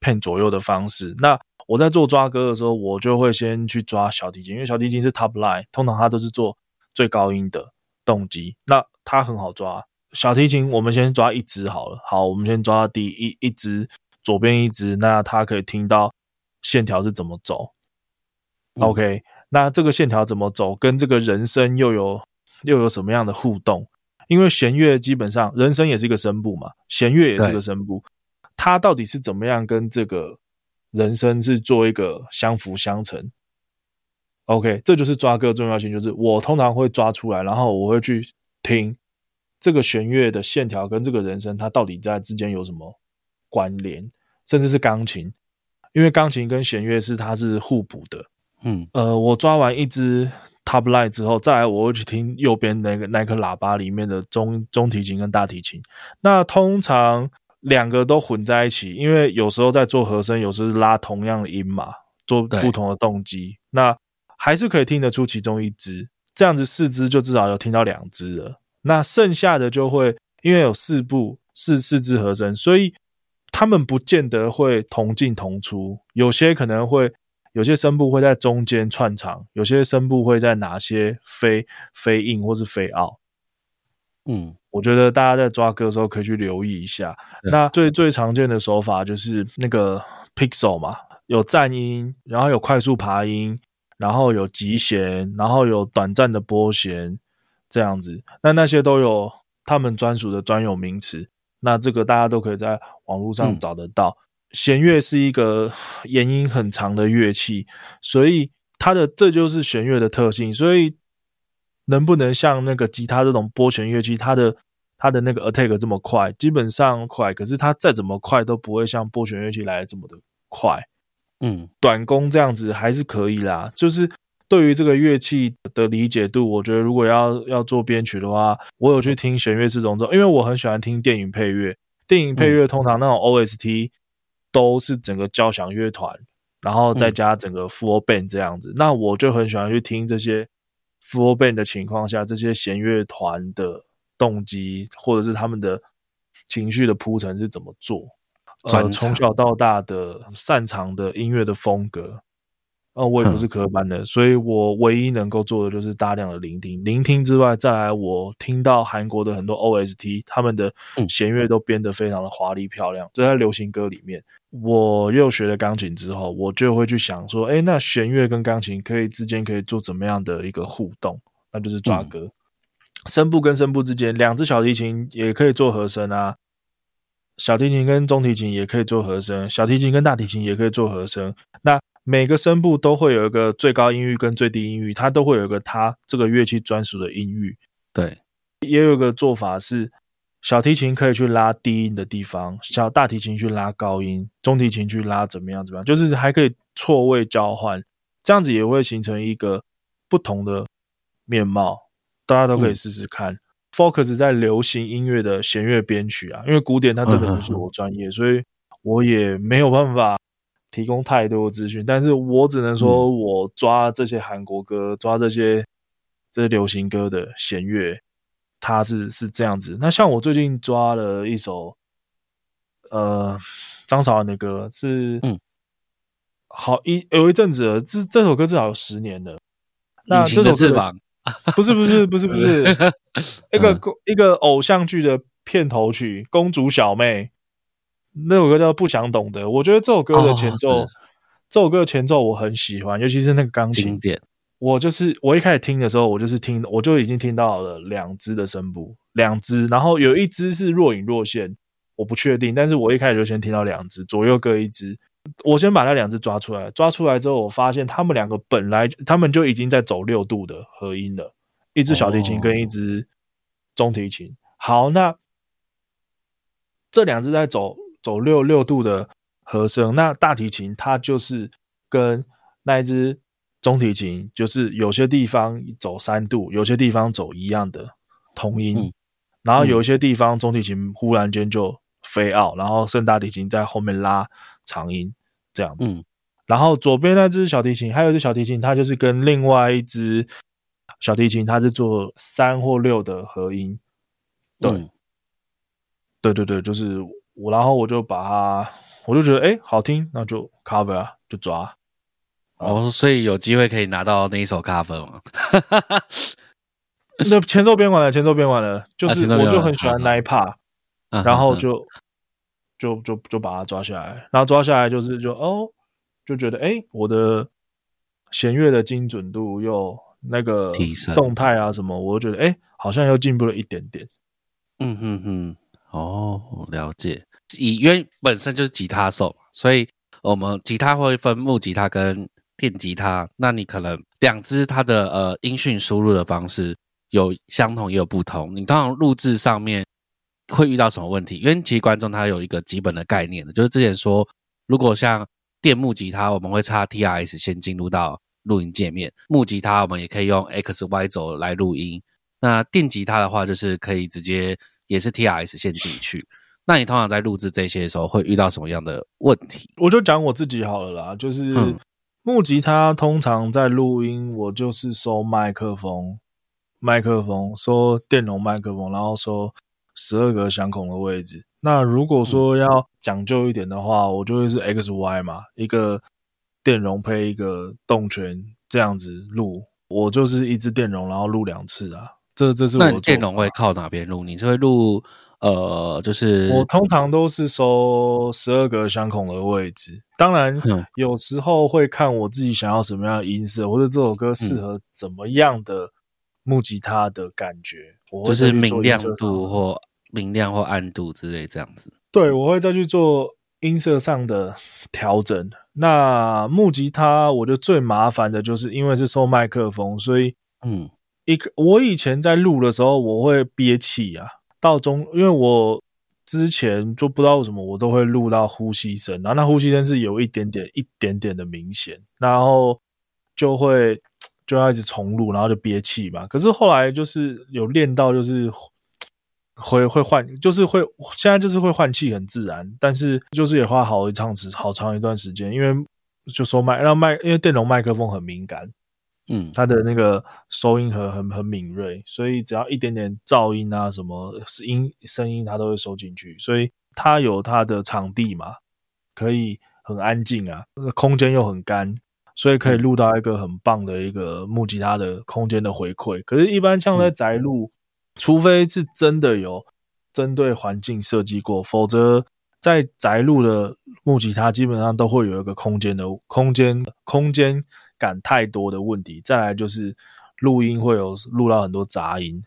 pen 左右的方式。那我在做抓歌的时候，我就会先去抓小提琴，因为小提琴是 top line，通常它都是做最高音的动机，那它很好抓。小提琴，我们先抓一支好了。好，我们先抓第一一支，左边一支，那它可以听到线条是怎么走。OK，那这个线条怎么走，跟这个人声又有又有什么样的互动？因为弦乐基本上人声也是一个声部嘛，弦乐也是个声部，它到底是怎么样跟这个人声是做一个相辅相成？OK，这就是抓歌重要性，就是我通常会抓出来，然后我会去听。这个弦乐的线条跟这个人声，它到底在之间有什么关联？甚至是钢琴，因为钢琴跟弦乐是它是互补的。嗯，呃，我抓完一支 top line 之后，再来我会去听右边那个那颗喇叭里面的中中提琴跟大提琴。那通常两个都混在一起，因为有时候在做和声，有时候拉同样的音嘛，做不同的动机，那还是可以听得出其中一支。这样子四支就至少有听到两支了。那剩下的就会因为有四部四四支和声，所以他们不见得会同进同出，有些可能会有些声部会在中间串场，有些声部会在哪些非非硬或是非奥。嗯，我觉得大家在抓歌的时候可以去留意一下。那最最常见的手法就是那个 pixel 嘛，有颤音，然后有快速爬音，然后有急弦，然后有短暂的拨弦，这样子。那那些都有他们专属的专有名词。那这个大家都可以在网络上找得到。弦乐是一个 延音很长的乐器，所以它的这就是弦乐的特性。所以能不能像那个吉他这种拨弦乐器，它的它的那个 attack 这么快？基本上快，可是它再怎么快都不会像拨弦乐器来的这么的快。嗯，短弓这样子还是可以啦。就是对于这个乐器的理解度，我觉得如果要要做编曲的话，我有去听弦乐四重奏，因为我很喜欢听电影配乐。电影配乐通常那种 OST 都是整个交响乐团，然后再加整个 full band 这样子。那我就很喜欢去听这些 full band 的情况下，这些弦乐团的动机或者是他们的情绪的铺陈是怎么做。呃，从小到大的擅长的音乐的风格，呃，我也不是科班的，所以我唯一能够做的就是大量的聆听。聆听之外，再来我听到韩国的很多 OST，他们的弦乐都编得非常的华丽漂亮。就在流行歌里面，我又学了钢琴之后，我就会去想说，哎，那弦乐跟钢琴可以之间可以做怎么样的一个互动？那就是抓歌，声部跟声部之间，两只小提琴也可以做和声啊。小提琴跟中提琴也可以做和声，小提琴跟大提琴也可以做和声。那每个声部都会有一个最高音域跟最低音域，它都会有一个它这个乐器专属的音域。对，也有一个做法是，小提琴可以去拉低音的地方，小大提琴去拉高音，中提琴去拉怎么样怎么样，就是还可以错位交换，这样子也会形成一个不同的面貌。大家都可以试试看。focus 在流行音乐的弦乐编曲啊，因为古典它真的不是我专业，所以我也没有办法提供太多资讯。但是我只能说，我抓这些韩国歌，抓这些这些流行歌的弦乐，它是是这样子。那像我最近抓了一首，呃，张韶涵的歌，是嗯，好一有一阵子了，这这首歌至少有十年了。那这首歌。不是不是不是不是，一个一个偶像剧的片头曲《公主小妹》，那首歌叫《不想懂得》。我觉得这首歌的前奏，这首歌的前奏我很喜欢，尤其是那个钢琴。我就是我一开始听的时候，我就是听，我就已经听到了两只的声部，两只，然后有一只是若隐若现，我不确定，但是我一开始就先听到两只，左右各一只。我先把那两只抓出来，抓出来之后，我发现他们两个本来他们就已经在走六度的合音了，一只小提琴跟一只中提琴。好，那这两只在走走六六度的和声，那大提琴它就是跟那一只中提琴，就是有些地方走三度，有些地方走一样的同音，然后有一些地方中提琴忽然间就飞奥，然后圣大提琴在后面拉。长音这样子，然后左边那只小提琴，还有一只小提琴，它就是跟另外一只小提琴，它是做三或六的合音。对，对对对，就是我，然后我就把它，我就觉得哎好听，那就 cover 就抓。哦，所以有机会可以拿到那一首 cover 吗？那前奏编完了，前奏编完了，就是我就很喜欢那一 part，然后就。就就就把它抓下来，然后抓下来就是就哦，就觉得哎，我的弦乐的精准度又那个提升动态啊什么，我觉得哎，好像又进步了一点点。嗯哼哼，哦，了解。以因为本身就是吉他手嘛，所以我们吉他会分木吉他跟电吉他，那你可能两只它的呃音讯输入的方式有相同也有不同，你通常录制上面。会遇到什么问题？因为其实观众他有一个基本的概念的，就是之前说，如果像电木吉他，我们会插 T R S 先进入到录音界面；木吉他我们也可以用 X Y 轴来录音。那电吉他的话，就是可以直接也是 T R S 先进去。那你通常在录制这些的时候，会遇到什么样的问题？我就讲我自己好了啦，就是木吉他通常在录音，我就是收麦克风，麦克风收电容麦克风，然后收。十二个响孔的位置。那如果说要讲究一点的话，我就会是 X Y 嘛，一个电容配一个动圈这样子录。我就是一支电容，然后录两次啊。这这是我电容会靠哪边录？你是会录呃，就是我通常都是收十二个相孔的位置。当然，有时候会看我自己想要什么样的音色，或者这首歌适合怎么样的木吉他的感觉，我就是明亮度或明亮或暗度之类这样子。对，我会再去做音色上的调整。那木吉他，我觉得最麻烦的就是因为是收麦克风，所以嗯。一个，我以前在录的时候，我会憋气啊。到中，因为我之前就不知道为什么，我都会录到呼吸声，然后那呼吸声是有一点点、一点点的明显，然后就会就要一直重录，然后就憋气嘛。可是后来就是有练到，就是会会换，就是会现在就是会换气很自然，但是就是也花好一长时好长一段时间，因为就说麦让麦，因为电容麦克风很敏感。嗯，它的那个收音盒很很敏锐，所以只要一点点噪音啊，什么音声音，它都会收进去。所以它有它的场地嘛，可以很安静啊，空间又很干，所以可以录到一个很棒的一个木吉他的空间的回馈。可是，一般像在宅录，除非是真的有针对环境设计过，否则在宅录的木吉他基本上都会有一个空间的空间空间。感太多的问题，再来就是录音会有录到很多杂音，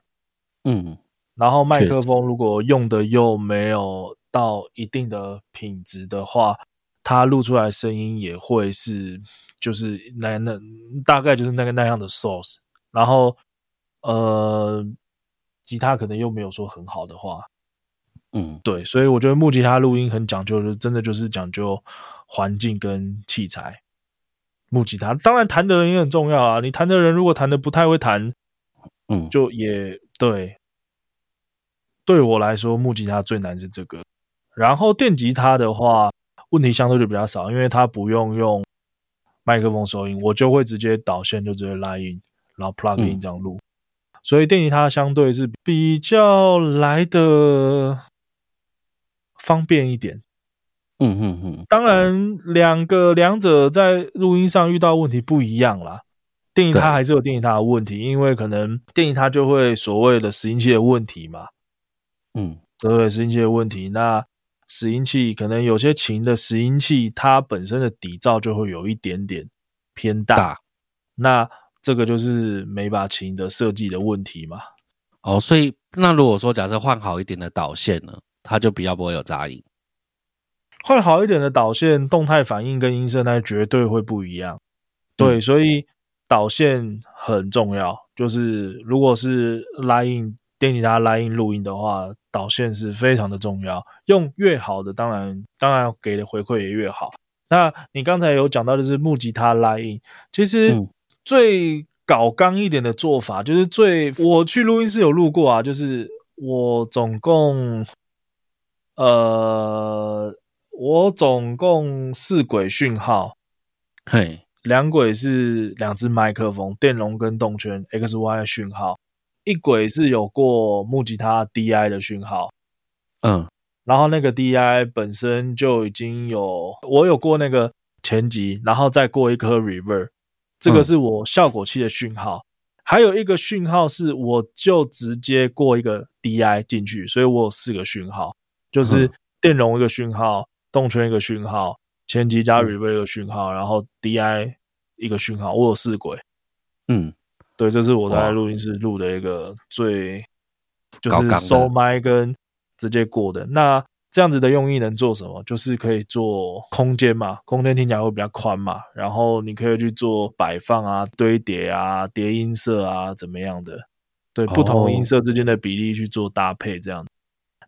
嗯，然后麦克风如果用的又没有到一定的品质的话，它录出来声音也会是就是那那大概就是那个那样的 source，然后呃，吉他可能又没有说很好的话，嗯，对，所以我觉得木吉他录音很讲究的，真的就是讲究环境跟器材。木吉他当然弹的人也很重要啊！你弹的人如果弹的不太会弹，嗯，就也对。对我来说，木吉他最难是这个。然后电吉他的话，问题相对就比较少，因为它不用用麦克风收音，我就会直接导线就直接拉音，然后 plug in 这样录。所以电吉他相对是比较来的方便一点。嗯嗯嗯，当然，两个两者在录音上遇到问题不一样啦。电吉他还是有电吉他的问题，因为可能电吉他就会所谓的拾音器的问题嘛。嗯，对对？拾音器的问题，那拾音器可能有些琴的拾音器，它本身的底噪就会有一点点偏大。那这个就是每把琴的设计的问题嘛。哦，所以那如果说假设换好一点的导线呢，它就比较不会有杂音。换好一点的导线，动态反应跟音色那绝对会不一样。对，所以导线很重要。就是如果是拉音电吉他拉音录音的话，导线是非常的重要。用越好的，当然当然给的回馈也越好。那你刚才有讲到的是木吉他拉音，其实最搞刚一点的做法，就是最我去录音室有录过啊，就是我总共呃。我总共四轨讯号，嘿，两轨是两只麦克风，电容跟动圈 X Y 讯号，一轨是有过木吉他 D I 的讯号，嗯，然后那个 D I 本身就已经有我有过那个前级，然后再过一颗 Reverb，这个是我效果器的讯号，还有一个讯号是我就直接过一个 D I 进去，所以我有四个讯号，就是电容一个讯号。动圈一个讯号，前级加 reverb 一个讯号，然后 DI 一个讯号，我有四轨。嗯，对，这是我在录音室录的一个最，就是收麦跟直接过的。那这样子的用意能做什么？就是可以做空间嘛，空间听起来会比较宽嘛。然后你可以去做摆放啊、堆叠啊、叠音色啊，怎么样的？对，不同音色之间的比例去做搭配，这样。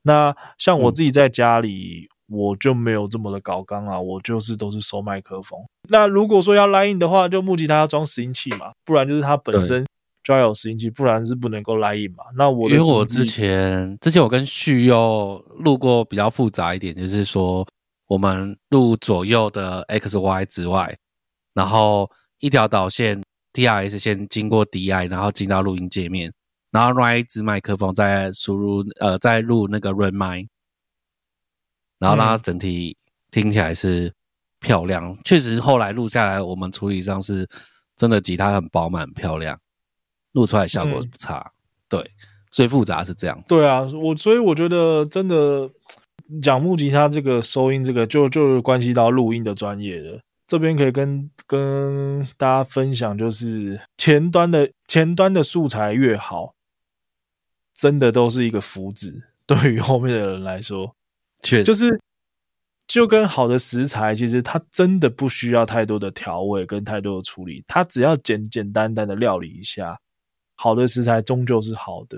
那像我自己在家里。我就没有这么的高刚啊，我就是都是收麦克风。那如果说要拉音的话，就目的它要装拾音器嘛，不然就是它本身就要有拾音器，不然是不能够拉音嘛。那我因为我之前之前我跟旭佑录过比较复杂一点，就是说我们录左右的 X Y 之外，然后一条导线 T R S 先经过 D I，然后进到录音界面，然后拿一支麦克风再输入呃再录那个 run 麦，然后让它整体听起来是漂亮。确实后来录下来，我们处理上是真的吉他很饱满漂亮，录出来效果不差。对，最复杂是这样。对啊，我所以我觉得真的讲木吉他这个收音这个就就关系到录音的专业了。这边可以跟跟大家分享，就是前端的前端的素材越好，真的都是一个福祉。对于后面的人来说，确实就是就跟好的食材，其实它真的不需要太多的调味跟太多的处理，它只要简简单单的料理一下，好的食材终究是好的。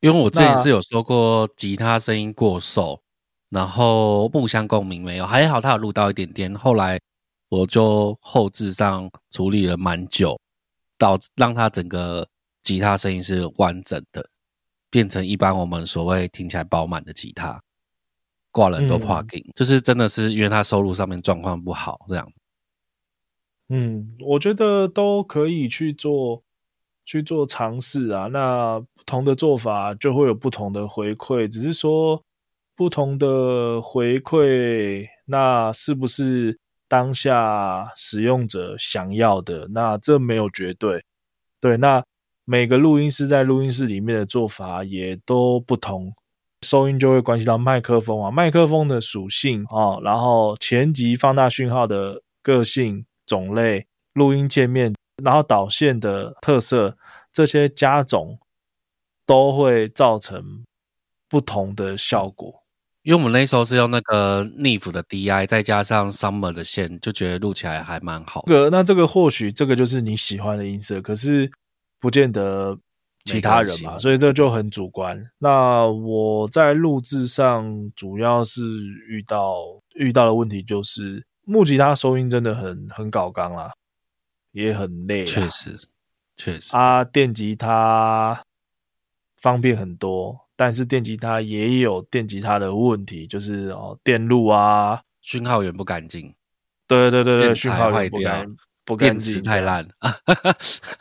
因为我之前是有说过吉他声音过瘦，然后木箱共鸣没有，还好它有录到一点点，后来。我就后置上处理了蛮久，导让它整个吉他声音是完整的，变成一般我们所谓听起来饱满的吉他，挂了很多 plugin，就是真的是因为他收入上面状况不好这样。嗯，我觉得都可以去做去做尝试啊。那不同的做法就会有不同的回馈，只是说不同的回馈，那是不是？当下使用者想要的，那这没有绝对。对，那每个录音师在录音室里面的做法也都不同，收音就会关系到麦克风啊，麦克风的属性啊，然后前级放大讯号的个性、种类、录音界面，然后导线的特色，这些加总都会造成不同的效果。因为我们那时候是用那个 Neve 的 DI，再加上 Summer 的线，就觉得录起来还蛮好。这个那这个或许这个就是你喜欢的音色，可是不见得其他人嘛，所以这就很主观。那我在录制上主要是遇到遇到的问题就是木吉他收音真的很很搞刚啦，也很累。确实，确实啊，电吉他方便很多。但是电吉他也有电吉他的问题，就是哦电路啊，讯号源不干净。对对对对，讯号坏掉，不干净，太烂。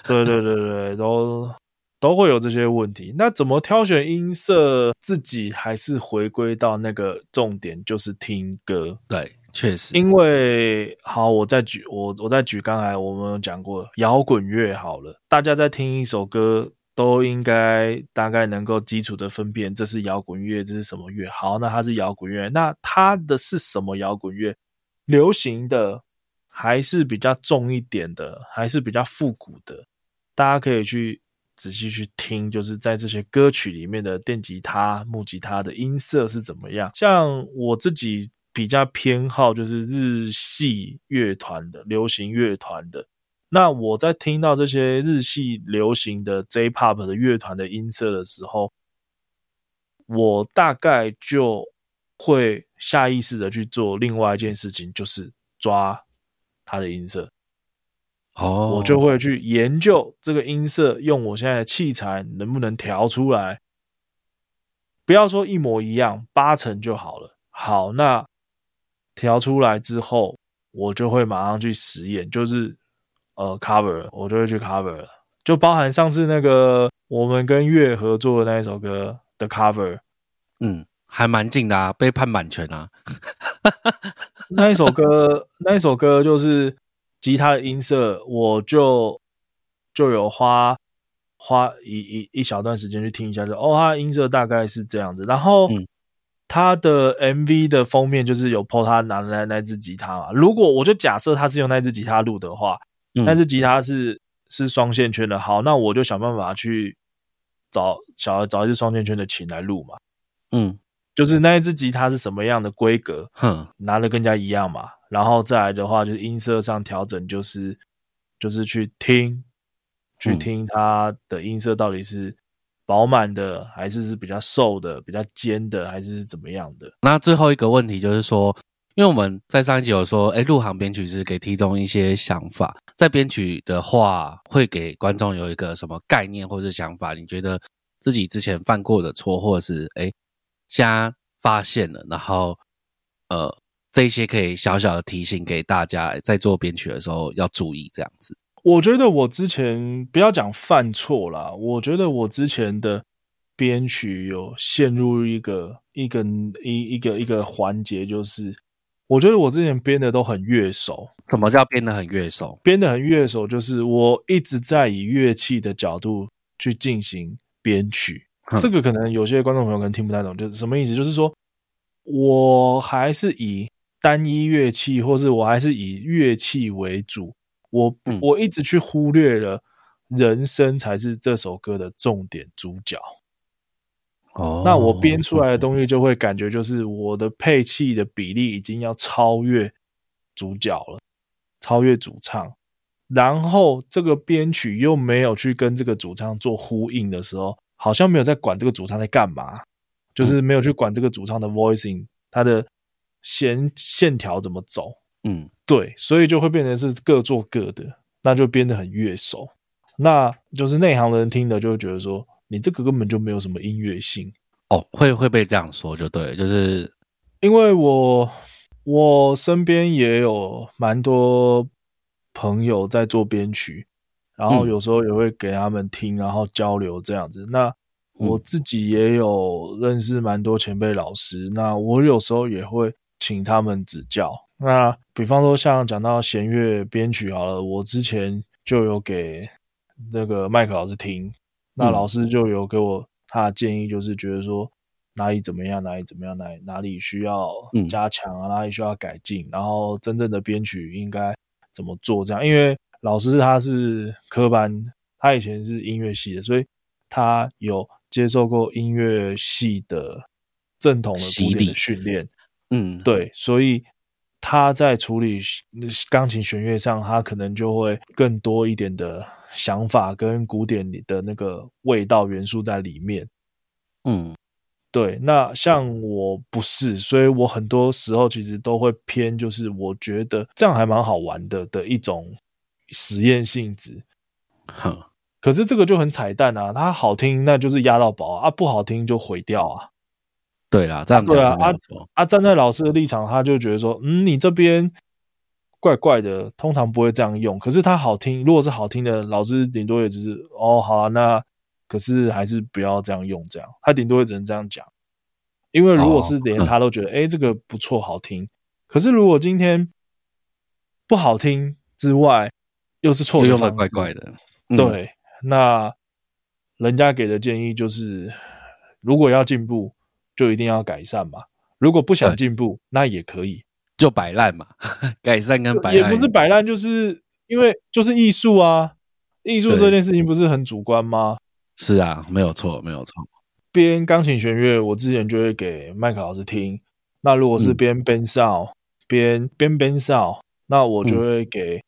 对对对对，都都会有这些问题。那怎么挑选音色？自己还是回归到那个重点，就是听歌。对，确实。因为好，我再举我我再举刚才我们讲过摇滚乐好了，大家在听一首歌。都应该大概能够基础的分辨，这是摇滚乐，这是什么乐？好，那它是摇滚乐，那它的是什么摇滚乐？流行的还是比较重一点的，还是比较复古的？大家可以去仔细去听，就是在这些歌曲里面的电吉他、木吉他的音色是怎么样？像我自己比较偏好就是日系乐团的、流行乐团的。那我在听到这些日系流行的 J-Pop 的乐团的音色的时候，我大概就会下意识的去做另外一件事情，就是抓它的音色。哦，我就会去研究这个音色，用我现在的器材能不能调出来。不要说一模一样，八成就好了。好，那调出来之后，我就会马上去实验，就是。呃，cover 我就会去 cover 了，就包含上次那个我们跟月合作的那一首歌的 cover，嗯，还蛮近的啊，被判版权啊。那一首歌，那一首歌就是吉他的音色，我就就有花花一一一小段时间去听一下，就哦，它音色大概是这样子。然后，他的 MV 的封面就是有 po 他拿的那那支吉他嘛。如果我就假设他是用那只吉他录的话。那只吉他是是双线圈的，好，那我就想办法去找找找一支双线圈的琴来录嘛。嗯，就是那一只吉他是什么样的规格，哼，拿的更加一样嘛。然后再来的话，就是音色上调整，就是就是去听，去听它的音色到底是饱满的，还是是比较瘦的、比较尖的，还是是怎么样的？那最后一个问题就是说。因为我们在上一集有说，哎，入行编曲是给听众一些想法，在编曲的话，会给观众有一个什么概念或是想法？你觉得自己之前犯过的错，或者是哎，现在发现了，然后呃，这些可以小小的提醒给大家，在做编曲的时候要注意这样子。我觉得我之前不要讲犯错啦，我觉得我之前的编曲有陷入一个一个一一个一个环节，就是我觉得我之前编的都很乐手。什么叫编的很乐手？编的很乐手，就是我一直在以乐器的角度去进行编曲。这个可能有些观众朋友可能听不太懂，就是什么意思？就是说我还是以单一乐器，或是我还是以乐器为主。我我一直去忽略了人声才是这首歌的重点主角。哦，那我编出来的东西就会感觉就是我的配器的比例已经要超越主角了，超越主唱。然后这个编曲又没有去跟这个主唱做呼应的时候，好像没有在管这个主唱在干嘛，就是没有去管这个主唱的 voicing，他的弦线条怎么走。嗯。对，所以就会变成是各做各的，那就变得很乐手，那就是内行的人听的就会觉得说，你这个根本就没有什么音乐性哦，会会被这样说，就对，就是因为我我身边也有蛮多朋友在做编曲，然后有时候也会给他们听，然后交流这样子。那我自己也有认识蛮多前辈老师，那我有时候也会请他们指教。那比方说，像讲到弦乐编曲好了，我之前就有给那个麦克老师听，那老师就有给我他的建议，就是觉得说哪里怎么样，哪里怎么样，哪哪里需要加强啊，哪里需要改进，然后真正的编曲应该怎么做这样。因为老师他是科班，他以前是音乐系的，所以他有接受过音乐系的正统的古典的训练。嗯，对，所以。他在处理钢琴弦乐上，他可能就会更多一点的想法跟古典里的那个味道元素在里面。嗯，对。那像我不是，所以我很多时候其实都会偏，就是我觉得这样还蛮好玩的的一种实验性质。哼，可是这个就很彩蛋啊，它好听那就是压到宝啊，不好听就毁掉啊。对啦，这样对啊，啊啊，站在老师的立场，他就觉得说，嗯，你这边怪怪的，通常不会这样用。可是他好听，如果是好听的，老师顶多也只是哦，好啊，那可是还是不要这样用，这样他顶多也只能这样讲。因为如果是连他都觉得，哎，这个不错，好听。可是如果今天不好听之外，又是错，用的怪怪的，对，那人家给的建议就是，如果要进步。就一定要改善嘛？如果不想进步，那也可以，就摆烂嘛。改善跟摆烂也不是摆烂，就是因为就是艺术啊。艺术这件事情不是很主观吗？是啊，没有错，没有错。编钢琴弦乐，我之前就会给麦克老师听。那如果是编编哨，编编编哨，那我就会给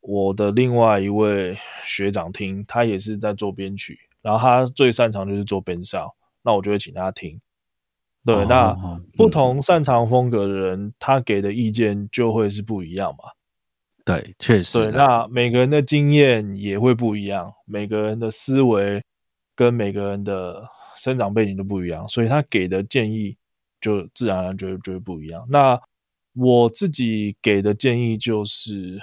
我的另外一位学长听。他也是在做编曲，然后他最擅长就是做编哨，那我就会请他听。对，那不同擅长风格的人，他给的意见就会是不一样嘛。对，确实。对，那每个人的经验也会不一样，每个人的思维跟每个人的生长背景都不一样，所以他给的建议就自然而然就会就会不一样。那我自己给的建议就是，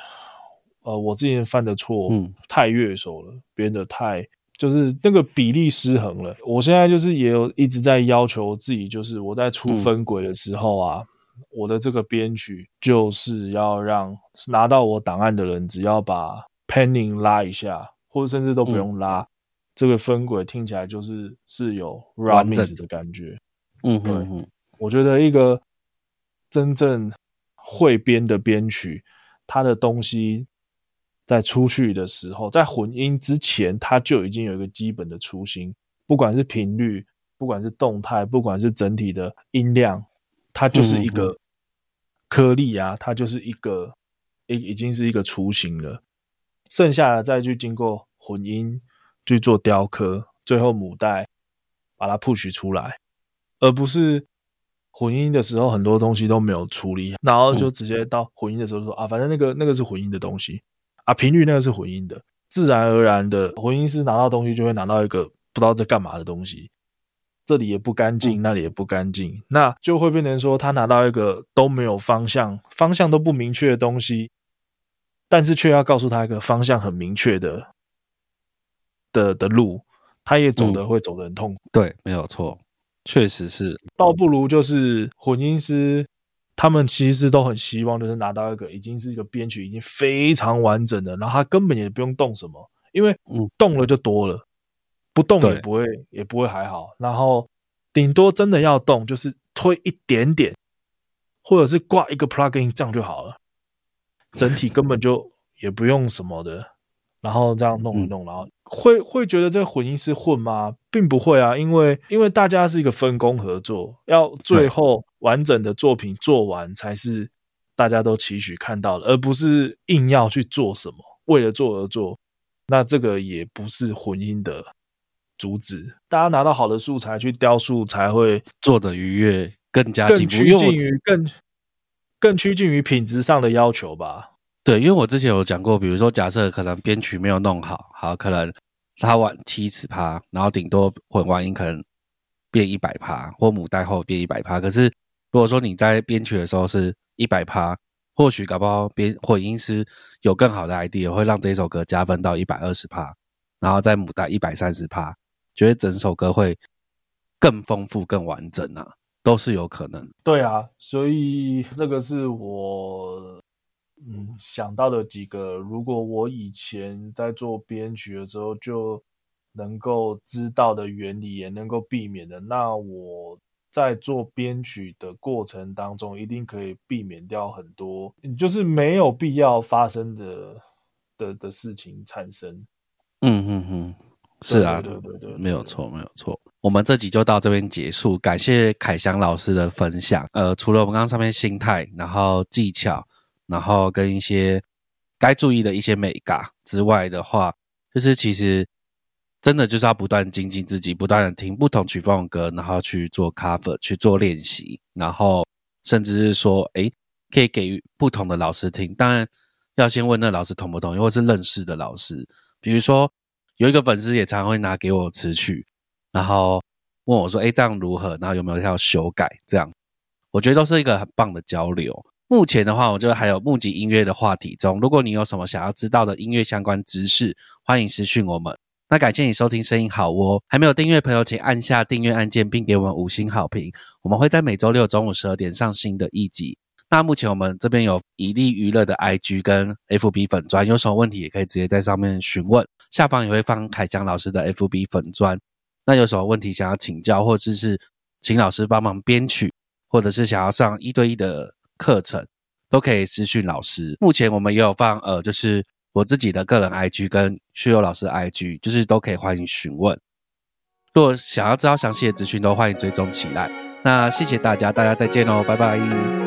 呃，我之前犯的错，嗯，太越手了，编的太。就是那个比例失衡了。我现在就是也有一直在要求自己，就是我在出分轨的时候啊，我的这个编曲就是要让拿到我档案的人，只要把 panning 拉一下，或者甚至都不用拉，这个分轨听起来就是是有 rhymes 的感觉。嗯，对，我觉得一个真正会编的编曲，它的东西。在出去的时候，在混音之前，它就已经有一个基本的雏形，不管是频率，不管是动态，不管是整体的音量，它就是一个颗粒啊，它就是一个已已经是一个雏形了。剩下的再去经过混音去做雕刻，最后母带把它 push 出来，而不是混音的时候很多东西都没有处理，然后就直接到混音的时候说啊，反正那个那个是混音的东西。啊，频率那个是混音的，自然而然的混音师拿到东西就会拿到一个不知道在干嘛的东西，这里也不干净，那里也不干净，那就会变成说他拿到一个都没有方向、方向都不明确的东西，但是却要告诉他一个方向很明确的的的路，他也走的会走的很痛苦。对，没有错，确实是。倒不如就是混音师，他们其实都很希望就是拿到一个已经是一个编曲已经非常完整的，然后他根本也不用动什么，因为动了就多了，不动也不会也不会还好。然后顶多真的要动，就是推一点点，或者是挂一个 plugin 这样就好了。整体根本就也不用什么的，然后这样弄一弄，然后会会觉得这个混音师混吗？并不会啊，因为因为大家是一个分工合作，要最后完整的作品做完才是大家都期许看到的，而不是硬要去做什么，为了做而做。那这个也不是混音的主旨。大家拿到好的素材去雕塑，才会做的愉悦，更加更趋近于更。更趋近于品质上的要求吧。对，因为我之前有讲过，比如说假设可能编曲没有弄好，好可能他晚七十趴，然后顶多混完音可能变一百趴，或母带后变一百趴。可是如果说你在编曲的时候是一百趴，或许搞不好编混音师有更好的 idea，会让这首歌加分到一百二十趴，然后在母带一百三十趴，觉得整首歌会更丰富、更完整啊。都是有可能，对啊，所以这个是我嗯想到的几个。如果我以前在做编曲的时候就能够知道的原理，也能够避免的，那我在做编曲的过程当中，一定可以避免掉很多，就是没有必要发生的的的事情产生。嗯嗯嗯，是啊，对对对，没有错，没有错。我们这集就到这边结束，感谢凯翔老师的分享。呃，除了我们刚刚上面心态，然后技巧，然后跟一些该注意的一些美感之外的话，就是其实真的就是要不断精进自己，不断的听不同曲风的歌，然后去做 cover，去做练习，然后甚至是说，诶，可以给不同的老师听。当然要先问那老师同不同意，或是认识的老师。比如说有一个粉丝也常常会拿给我词曲。然后问我说：“哎，这样如何？然后有没有要修改？这样，我觉得都是一个很棒的交流。目前的话，我觉得还有募集音乐的话题中。如果你有什么想要知道的音乐相关知识，欢迎私讯我们。那感谢你收听声音好窝，还没有订阅朋友，请按下订阅按键，并给我们五星好评。我们会在每周六中午十二点上新的一集。那目前我们这边有以利娱乐的 IG 跟 FB 粉砖，有什么问题也可以直接在上面询问。下方也会放凯江老师的 FB 粉砖。那有什么问题想要请教，或者是请老师帮忙编曲，或者是想要上一对一的课程，都可以私讯老师。目前我们也有放，呃，就是我自己的个人 IG 跟旭佑老师的 IG，就是都可以欢迎询问。如果想要知道详细的资讯，都欢迎追踪起来。那谢谢大家，大家再见哦，拜拜。